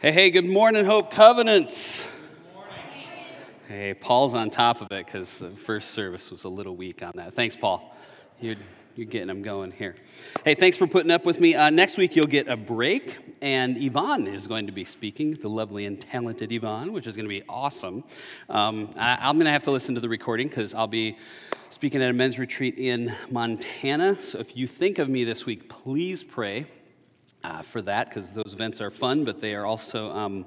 Hey, hey, good morning, Hope Covenants. Hey, Paul's on top of it because the first service was a little weak on that. Thanks, Paul. You're, you're getting them going here. Hey, thanks for putting up with me. Uh, next week, you'll get a break, and Yvonne is going to be speaking, the lovely and talented Yvonne, which is going to be awesome. Um, I, am going to have to listen to the recording because I'll be speaking at a men's retreat in Montana. So if you think of me this week, please pray uh, for that because those events are fun, but they are also um,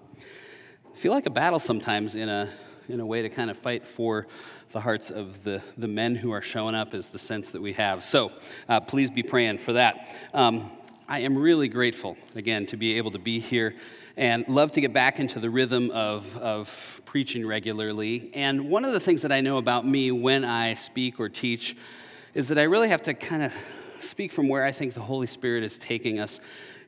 feel like a battle sometimes in a in a way to kind of fight for the hearts of the, the men who are showing up is the sense that we have. So uh, please be praying for that. Um, I am really grateful, again, to be able to be here and love to get back into the rhythm of, of preaching regularly. And one of the things that I know about me when I speak or teach is that I really have to kind of speak from where I think the Holy Spirit is taking us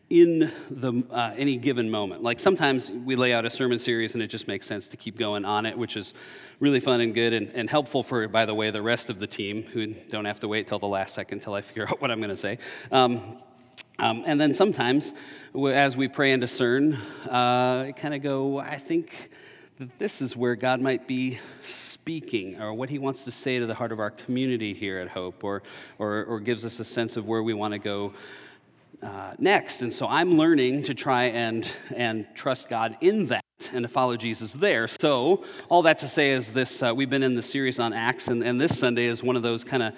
in the, uh, any given moment. Like sometimes we lay out a sermon series and it just makes sense to keep going on it, which is really fun and good and, and helpful for, by the way, the rest of the team who don't have to wait till the last second till I figure out what I'm going to say. Um, um, and then sometimes, as we pray and discern, uh, kind of go, I think that this is where God might be speaking or what he wants to say to the heart of our community here at Hope or, or, or gives us a sense of where we want to go uh, next. And so I'm learning to try and, and trust God in that and to follow Jesus there. So, all that to say is this uh, we've been in the series on Acts, and, and this Sunday is one of those kind of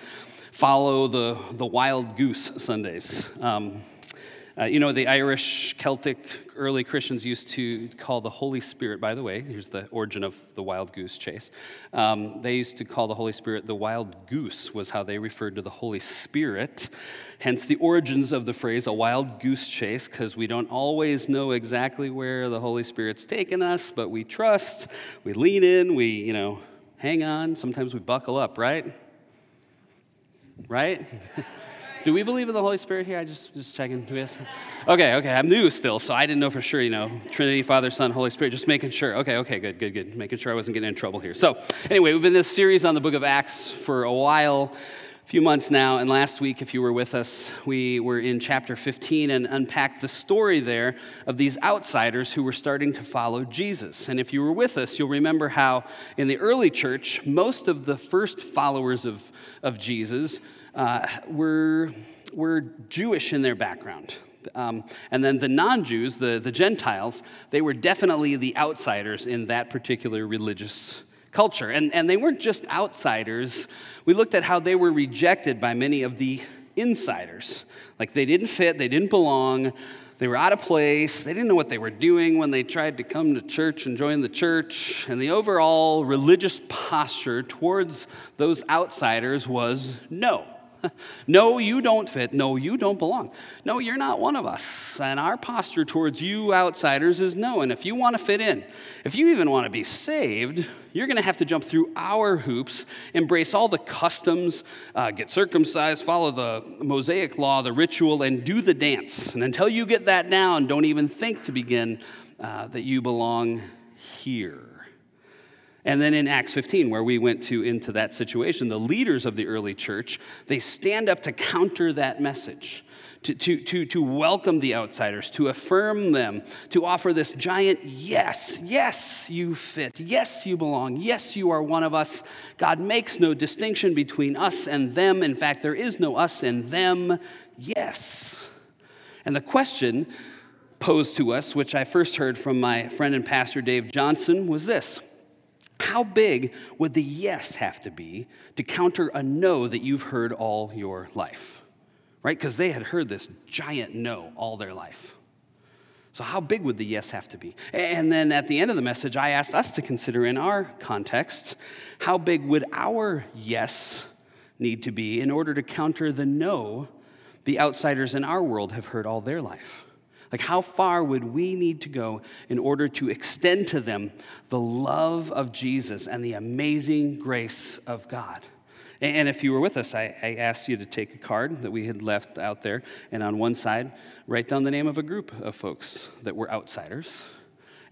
follow the, the wild goose Sundays. Um, uh, you know, the Irish, Celtic, early Christians used to call the Holy Spirit, by the way, here's the origin of the wild goose chase. Um, they used to call the Holy Spirit the wild goose, was how they referred to the Holy Spirit. Hence the origins of the phrase a wild goose chase, because we don't always know exactly where the Holy Spirit's taken us, but we trust, we lean in, we, you know, hang on. Sometimes we buckle up, right? Right? Do we believe in the Holy Spirit here? I just just checking. Okay, okay. I'm new still, so I didn't know for sure. You know, Trinity, Father, Son, Holy Spirit. Just making sure. Okay, okay, good, good, good. Making sure I wasn't getting in trouble here. So, anyway, we've been in this series on the Book of Acts for a while, few months now. And last week, if you were with us, we were in chapter 15 and unpacked the story there of these outsiders who were starting to follow Jesus. And if you were with us, you'll remember how in the early church, most of the first followers of of Jesus uh, were, were Jewish in their background. Um, and then the non Jews, the, the Gentiles, they were definitely the outsiders in that particular religious culture. And, and they weren't just outsiders, we looked at how they were rejected by many of the insiders. Like they didn't fit, they didn't belong, they were out of place, they didn't know what they were doing when they tried to come to church and join the church. And the overall religious posture towards those outsiders was no. no, you don't fit. No, you don't belong. No, you're not one of us. And our posture towards you outsiders is no. And if you want to fit in, if you even want to be saved, you're going to have to jump through our hoops, embrace all the customs, uh, get circumcised, follow the Mosaic law, the ritual, and do the dance. And until you get that down, don't even think to begin uh, that you belong here. And then in Acts 15, where we went to into that situation, the leaders of the early church, they stand up to counter that message. To, to, to, to welcome the outsiders, to affirm them, to offer this giant yes, yes, you fit, yes, you belong, yes, you are one of us. God makes no distinction between us and them. In fact, there is no us and them, yes. And the question posed to us, which I first heard from my friend and pastor Dave Johnson, was this how big would the yes have to be to counter a no that you've heard all your life? Right? Because they had heard this giant no all their life. So, how big would the yes have to be? And then at the end of the message, I asked us to consider in our context how big would our yes need to be in order to counter the no the outsiders in our world have heard all their life? Like, how far would we need to go in order to extend to them the love of Jesus and the amazing grace of God? And if you were with us, I, I, asked you to take a card that we had left out there, and on one side, write down the name of a group of folks that were outsiders.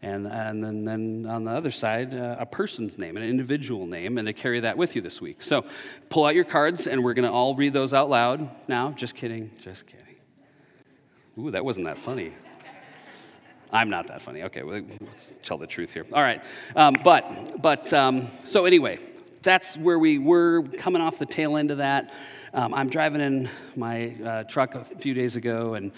And, and then, then on the other side, uh, a person's name, an individual name, and to carry that with you this week. So pull out your cards, and we're going to all read those out loud now. Just kidding, just kidding. Ooh, that wasn't that funny. I'm not that funny. Okay, well, let's tell the truth here. All right. Um, but, but um, so anyway, that's where we were coming off the tail end of that. Um, I'm driving in my uh, truck a few days ago and,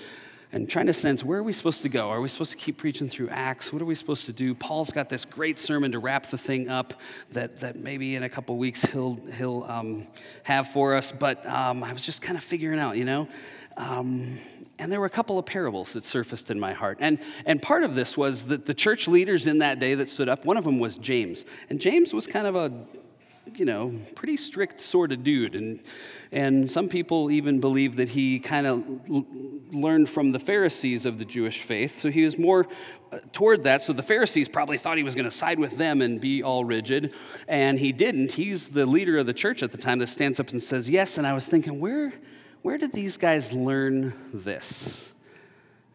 and trying to sense where are we supposed to go? Are we supposed to keep preaching through Acts? What are we supposed to do? Paul's got this great sermon to wrap the thing up that, that maybe in a couple weeks he'll, he'll um, have for us. But um, I was just kind of figuring out, you know. Um, and there were a couple of parables that surfaced in my heart. And, and part of this was that the church leaders in that day that stood up, one of them was James. And James was kind of a you know, pretty strict sort of dude. And, and some people even believe that he kind of l- learned from the Pharisees of the Jewish faith. So he was more uh, toward that. So the Pharisees probably thought he was going to side with them and be all rigid. And he didn't. He's the leader of the church at the time that stands up and says, Yes. And I was thinking, where, where did these guys learn this?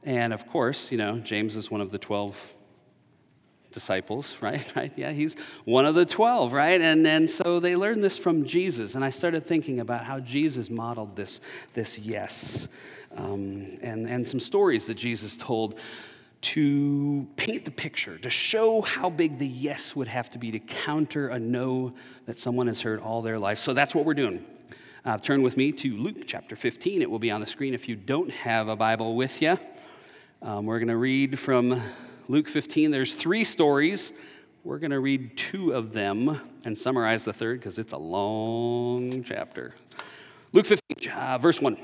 And of course, you know, James is one of the 12 disciples, right? Right? Yeah, he's one of the 12, right? And then so they learned this from Jesus. And I started thinking about how Jesus modeled this, this yes. Um, and, and some stories that Jesus told to paint the picture, to show how big the yes would have to be to counter a no that someone has heard all their life. So that's what we're doing. Uh, turn with me to Luke chapter 15. It will be on the screen if you don't have a Bible with you. Um, we're going to read from Luke 15, there's three stories. We're going to read two of them and summarize the third because it's a long chapter. Luke 15, uh, verse 1.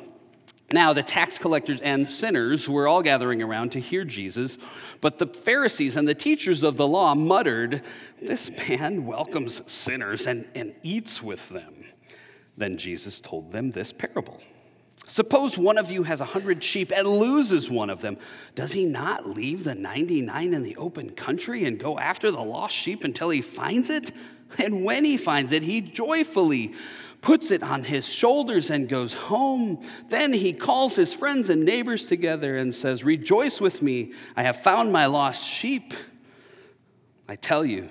Now, the tax collectors and sinners were all gathering around to hear Jesus, but the Pharisees and the teachers of the law muttered, This man welcomes sinners and, and eats with them. Then Jesus told them this parable. Suppose one of you has a hundred sheep and loses one of them. Does he not leave the 99 in the open country and go after the lost sheep until he finds it? And when he finds it, he joyfully puts it on his shoulders and goes home. Then he calls his friends and neighbors together and says, Rejoice with me, I have found my lost sheep. I tell you,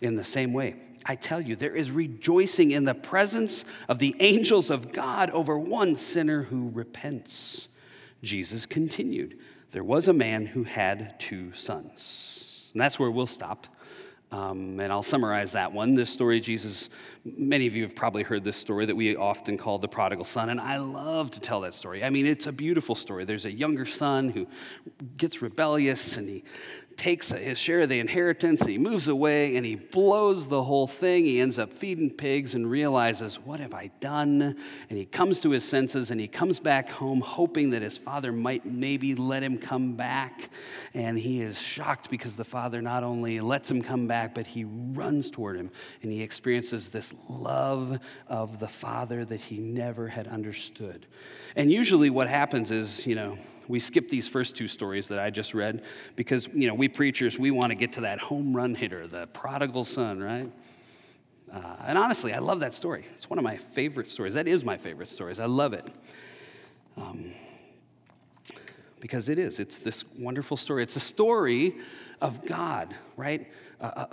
In the same way, I tell you, there is rejoicing in the presence of the angels of God over one sinner who repents. Jesus continued, There was a man who had two sons. And that's where we'll stop. Um, and I'll summarize that one. This story, Jesus, many of you have probably heard this story that we often call the prodigal son, and I love to tell that story. I mean, it's a beautiful story. There's a younger son who gets rebellious and he takes his share of the inheritance, he moves away, and he blows the whole thing. He ends up feeding pigs and realizes, What have I done? And he comes to his senses and he comes back home hoping that his father might maybe let him come back. And he is shocked because the father not only lets him come back, but he runs toward him and he experiences this love of the father that he never had understood. And usually, what happens is, you know, we skip these first two stories that I just read because, you know, we preachers, we want to get to that home run hitter, the prodigal son, right? Uh, and honestly, I love that story. It's one of my favorite stories. That is my favorite stories. I love it. Um, because it is. It's this wonderful story. It's a story of God, right? A, a,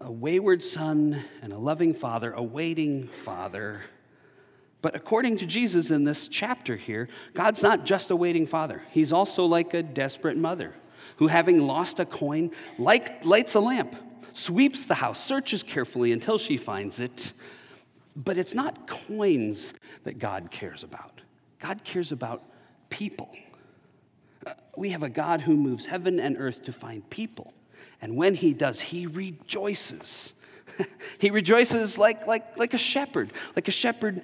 a, a wayward son and a loving father, a waiting father but according to Jesus in this chapter here, God's not just a waiting father. He's also like a desperate mother who, having lost a coin, lights a lamp, sweeps the house, searches carefully until she finds it. But it's not coins that God cares about, God cares about people. Uh, we have a God who moves heaven and earth to find people. And when he does, he rejoices. he rejoices like, like, like a shepherd, like a shepherd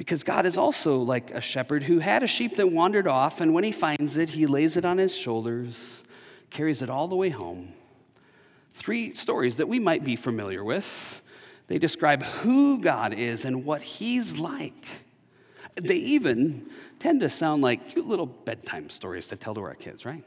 because God is also like a shepherd who had a sheep that wandered off, and when he finds it, he lays it on his shoulders, carries it all the way home. Three stories that we might be familiar with. They describe who God is and what he's like. They even tend to sound like cute little bedtime stories to tell to our kids, right?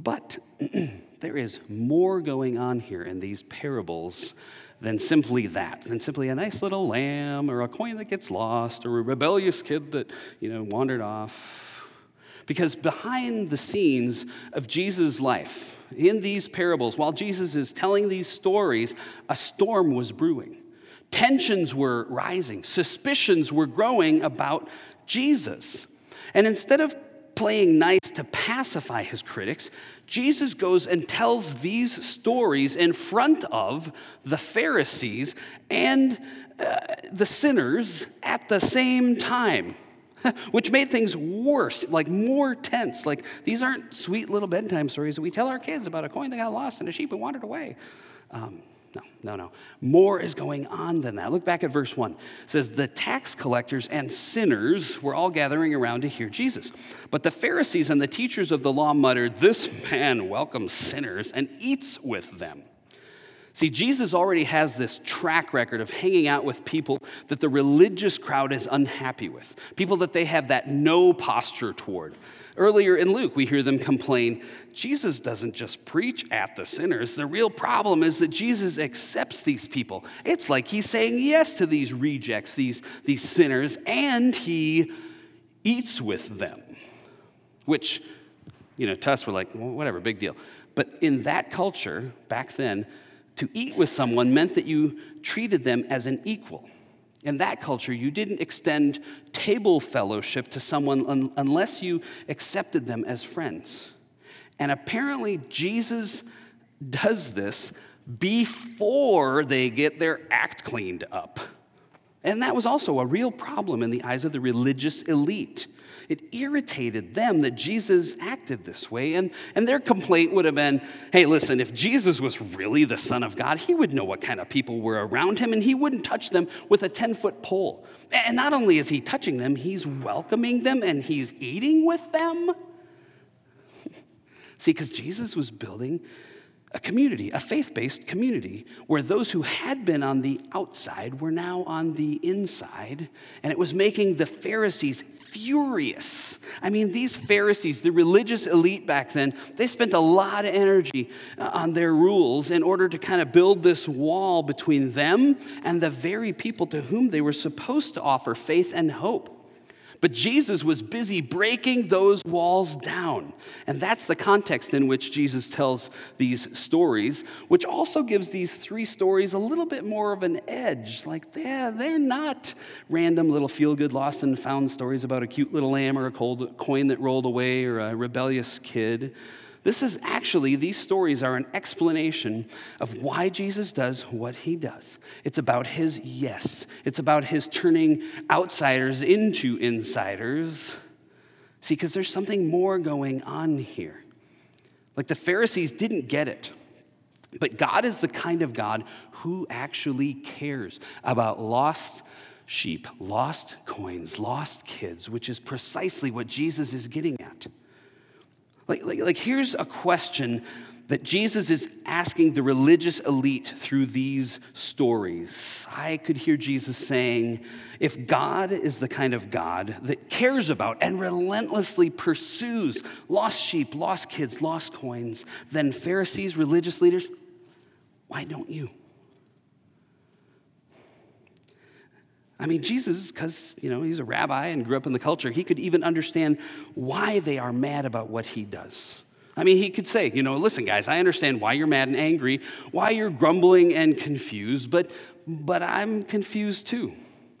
But there is more going on here in these parables than simply that, than simply a nice little lamb or a coin that gets lost or a rebellious kid that, you know, wandered off. Because behind the scenes of Jesus' life, in these parables, while Jesus is telling these stories, a storm was brewing. Tensions were rising, suspicions were growing about Jesus. And instead of playing nice to pacify his critics, Jesus goes and tells these stories in front of the Pharisees and uh, the sinners at the same time. Which made things worse, like more tense. Like, these aren't sweet little bedtime stories that we tell our kids about a coin that got lost and a sheep that wandered away. Um, no, no, no. More is going on than that. Look back at verse 1. It says, The tax collectors and sinners were all gathering around to hear Jesus. But the Pharisees and the teachers of the law muttered, This man welcomes sinners and eats with them. See, Jesus already has this track record of hanging out with people that the religious crowd is unhappy with, people that they have that no posture toward. Earlier in Luke, we hear them complain Jesus doesn't just preach at the sinners. The real problem is that Jesus accepts these people. It's like he's saying yes to these rejects, these, these sinners, and he eats with them, which, you know, to us, we're like, well, whatever, big deal. But in that culture, back then, to eat with someone meant that you treated them as an equal. In that culture, you didn't extend table fellowship to someone un- unless you accepted them as friends. And apparently, Jesus does this before they get their act cleaned up. And that was also a real problem in the eyes of the religious elite. It irritated them that Jesus acted this way. And, and their complaint would have been hey, listen, if Jesus was really the Son of God, he would know what kind of people were around him and he wouldn't touch them with a 10 foot pole. And not only is he touching them, he's welcoming them and he's eating with them. See, because Jesus was building a community, a faith based community, where those who had been on the outside were now on the inside, and it was making the Pharisees furious. I mean, these Pharisees, the religious elite back then, they spent a lot of energy uh, on their rules in order to kind of build this wall between them and the very people to whom they were supposed to offer faith and hope. But Jesus was busy breaking those walls down. And that's the context in which Jesus tells these stories, which also gives these three stories a little bit more of an edge. Like, yeah, they're not random little feel good, lost and found stories about a cute little lamb or a cold coin that rolled away or a rebellious kid. This is actually, these stories are an explanation of why Jesus does what he does. It's about his yes, it's about his turning outsiders into insiders. See, because there's something more going on here. Like the Pharisees didn't get it. But God is the kind of God who actually cares about lost sheep, lost coins, lost kids, which is precisely what Jesus is getting at. Like, like, like, here's a question that Jesus is asking the religious elite through these stories. I could hear Jesus saying, if God is the kind of God that cares about and relentlessly pursues lost sheep, lost kids, lost coins, then Pharisees, religious leaders, why don't you? I mean, Jesus, because, you know, he's a rabbi and grew up in the culture, he could even understand why they are mad about what he does. I mean, he could say, you know, listen, guys, I understand why you're mad and angry, why you're grumbling and confused, but, but I'm confused too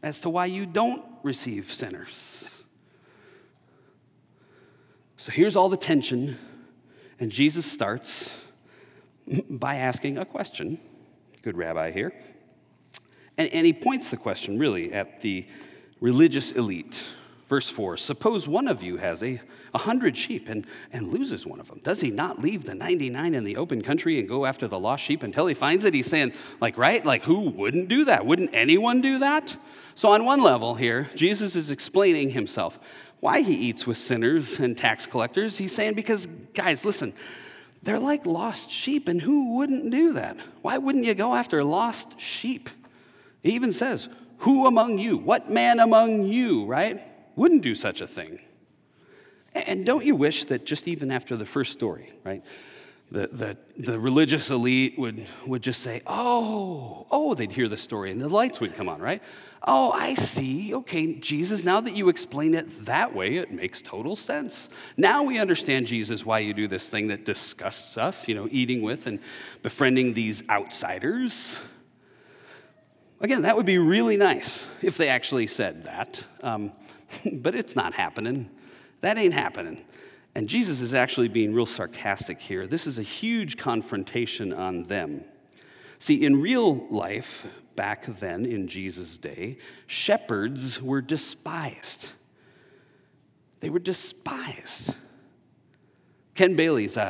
as to why you don't receive sinners. So here's all the tension, and Jesus starts by asking a question. Good rabbi here. And, and he points the question really at the religious elite. Verse 4 Suppose one of you has a, a hundred sheep and, and loses one of them. Does he not leave the 99 in the open country and go after the lost sheep until he finds it? He's saying, like, right? Like, who wouldn't do that? Wouldn't anyone do that? So, on one level here, Jesus is explaining himself why he eats with sinners and tax collectors. He's saying, because, guys, listen, they're like lost sheep, and who wouldn't do that? Why wouldn't you go after lost sheep? He even says, Who among you, what man among you, right, wouldn't do such a thing? And don't you wish that just even after the first story, right, the, the, the religious elite would, would just say, oh, oh, they'd hear the story and the lights would come on, right? Oh, I see. Okay, Jesus, now that you explain it that way, it makes total sense. Now we understand, Jesus, why you do this thing that disgusts us, you know, eating with and befriending these outsiders. Again, that would be really nice if they actually said that. Um, but it's not happening. That ain't happening. And Jesus is actually being real sarcastic here. This is a huge confrontation on them. See, in real life, back then in Jesus' day, shepherds were despised. They were despised. Ken Bailey's a,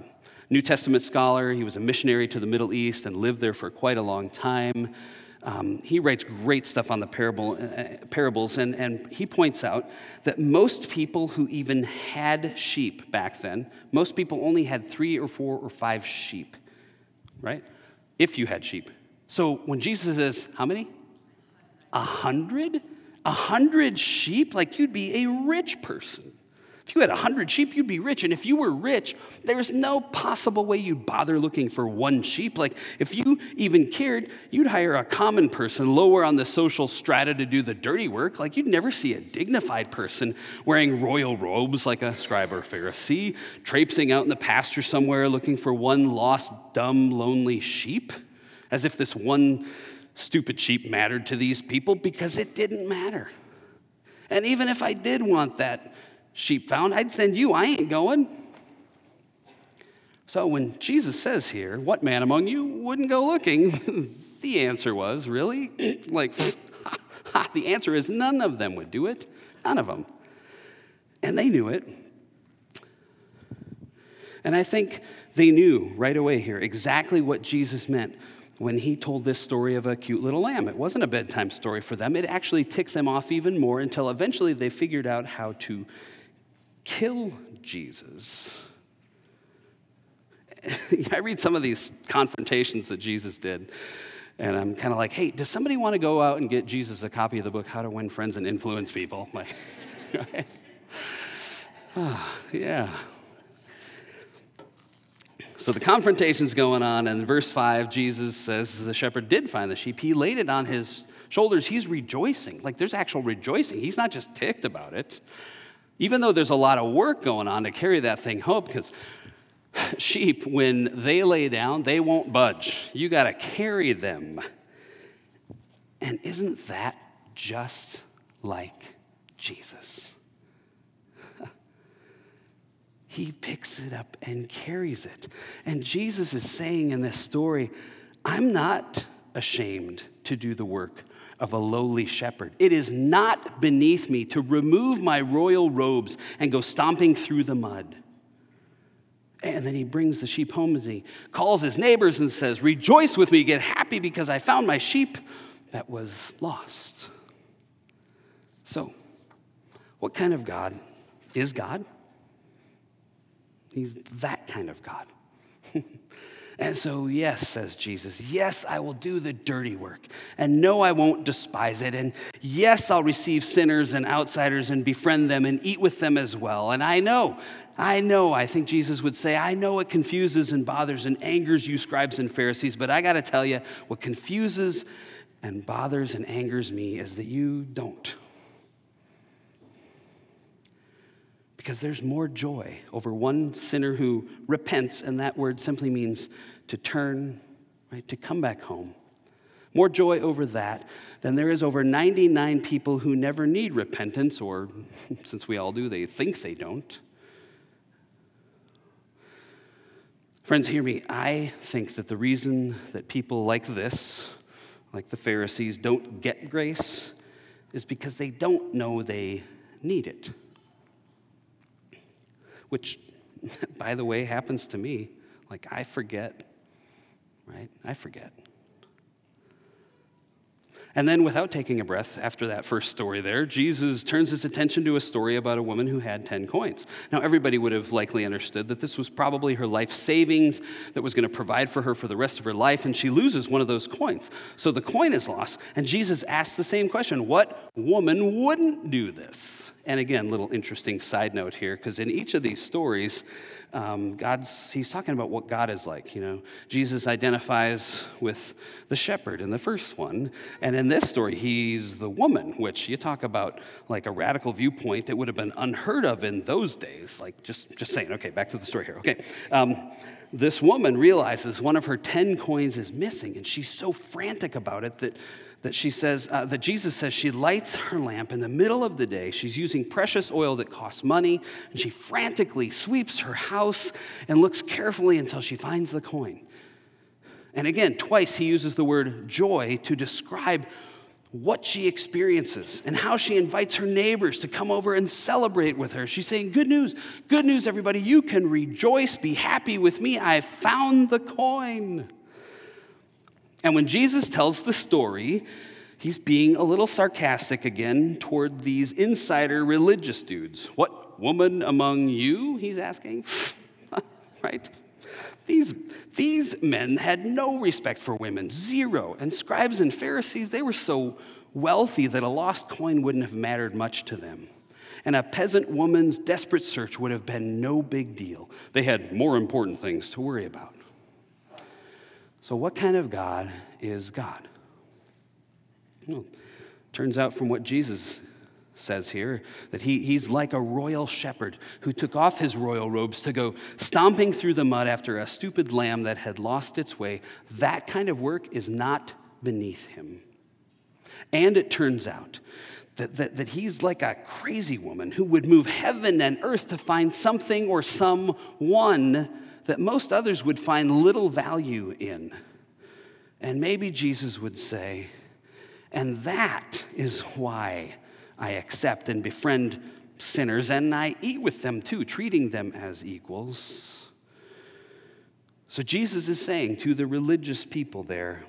a New Testament scholar. He was a missionary to the Middle East and lived there for quite a long time. Um, he writes great stuff on the parable, uh, parables, and, and he points out that most people who even had sheep back then, most people only had three or four or five sheep, right? If you had sheep. So when Jesus says, how many? A hundred? A hundred sheep? Like you'd be a rich person. If you had 100 sheep, you'd be rich. And if you were rich, there's no possible way you'd bother looking for one sheep. Like, if you even cared, you'd hire a common person lower on the social strata to do the dirty work. Like, you'd never see a dignified person wearing royal robes like a scribe or Pharisee, traipsing out in the pasture somewhere looking for one lost, dumb, lonely sheep, as if this one stupid sheep mattered to these people because it didn't matter. And even if I did want that, sheep found, I'd send you. I ain't going. So when Jesus says here, What man among you wouldn't go looking? the answer was, Really? like, the answer is none of them would do it. None of them. And they knew it. And I think they knew right away here exactly what Jesus meant when he told this story of a cute little lamb. It wasn't a bedtime story for them. It actually ticked them off even more until eventually they figured out how to kill Jesus. I read some of these confrontations that Jesus did, and I'm kind of like, hey, does somebody want to go out and get Jesus a copy of the book, How to Win Friends and Influence People? Like, oh, yeah. So the confrontation's going on, and in verse 5, Jesus says the shepherd did find the sheep. He laid it on his shoulders. He's rejoicing. Like there's actual rejoicing. He's not just ticked about it. Even though there's a lot of work going on to carry that thing home, because sheep, when they lay down, they won't budge. You got to carry them. And isn't that just like Jesus? he picks it up and carries it. And Jesus is saying in this story, I'm not ashamed to do the work of a lowly shepherd. It is not beneath me to remove my royal robes and go stomping through the mud. And then he brings the sheep home and he calls his neighbors and says, Rejoice with me, get happy because I found my sheep that was lost. So, what kind of God is God? He's that kind of God. And so, yes, says Jesus, yes, I will do the dirty work. And no, I won't despise it. And yes, I'll receive sinners and outsiders and befriend them and eat with them as well. And I know, I know, I think Jesus would say, I know it confuses and bothers and angers you, scribes and Pharisees, but I got to tell you, what confuses and bothers and angers me is that you don't. Because there's more joy over one sinner who repents, and that word simply means to turn, right, to come back home. More joy over that than there is over 99 people who never need repentance, or since we all do, they think they don't. Friends, hear me. I think that the reason that people like this, like the Pharisees, don't get grace is because they don't know they need it which, by the way, happens to me. Like, I forget, right? I forget. And then, without taking a breath, after that first story there, Jesus turns his attention to a story about a woman who had 10 coins. Now, everybody would have likely understood that this was probably her life savings that was going to provide for her for the rest of her life, and she loses one of those coins. So the coin is lost, and Jesus asks the same question What woman wouldn't do this? And again, little interesting side note here, because in each of these stories, um, God's he's talking about what God is like. You know, Jesus identifies with the shepherd in the first one, and in this story, he's the woman, which you talk about like a radical viewpoint that would have been unheard of in those days. Like just just saying. Okay, back to the story here. Okay. Um, this woman realizes one of her 10 coins is missing, and she's so frantic about it that that she says, uh, that Jesus says she lights her lamp in the middle of the day. She's using precious oil that costs money, and she frantically sweeps her house and looks carefully until she finds the coin. And again, twice he uses the word joy to describe what she experiences and how she invites her neighbors to come over and celebrate with her. She's saying, Good news, good news, everybody. You can rejoice, be happy with me. I found the coin. And when Jesus tells the story, he's being a little sarcastic again toward these insider religious dudes. What woman among you? He's asking. right? These, these men had no respect for women, zero. And scribes and Pharisees, they were so wealthy that a lost coin wouldn't have mattered much to them. And a peasant woman's desperate search would have been no big deal. They had more important things to worry about. So, what kind of God is God? Well, turns out from what Jesus says here that he, he's like a royal shepherd who took off his royal robes to go stomping through the mud after a stupid lamb that had lost its way. That kind of work is not beneath him. And it turns out that, that, that he's like a crazy woman who would move heaven and earth to find something or someone that most others would find little value in. And maybe Jesus would say, and that is why I accept and befriend sinners, and I eat with them too, treating them as equals. So Jesus is saying to the religious people there,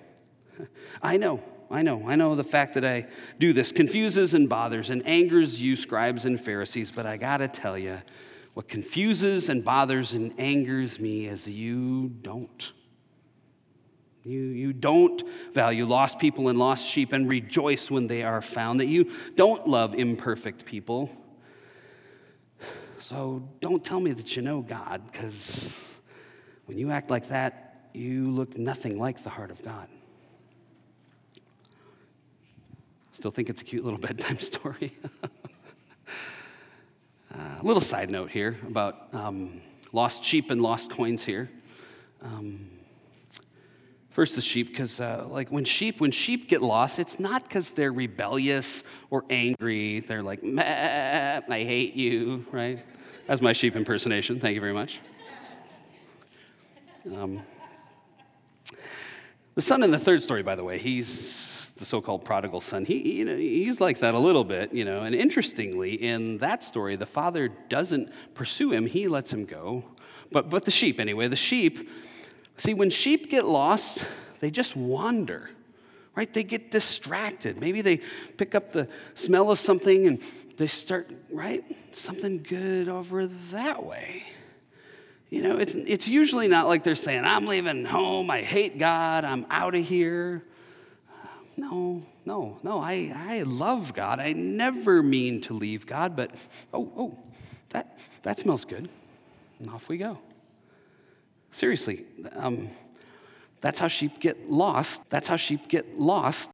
I know, I know, I know the fact that I do this confuses and bothers and angers you, scribes and Pharisees, but I gotta tell you, what confuses and bothers and angers me is you don't. You, you don't value lost people and lost sheep and rejoice when they are found, that you don't love imperfect people. So don't tell me that you know God, because when you act like that, you look nothing like the heart of God. Still think it's a cute little bedtime story. A little side note here about um, lost sheep and lost coins here. Um, first, the sheep, because uh, like when sheep when sheep get lost, it's not because they're rebellious or angry. They're like, I hate you, right? That's my sheep impersonation. Thank you very much. Um, the son in the third story, by the way, he's the so-called prodigal son, he, you know, he's like that a little bit, you know. And interestingly, in that story, the father doesn't pursue him; he lets him go. But but the sheep, anyway, the sheep. See, when sheep get lost, they just wander, right? They get distracted. Maybe they pick up the smell of something and they start right something good over that way. You know, it's, it's usually not like they're saying, I'm leaving home, I hate God, I'm out of here. No, no, no. I, I love God. I never mean to leave God, but oh, oh, that, that smells good. And off we go. Seriously, um, that's how sheep get lost. That's how sheep get lost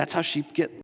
That's how sheep get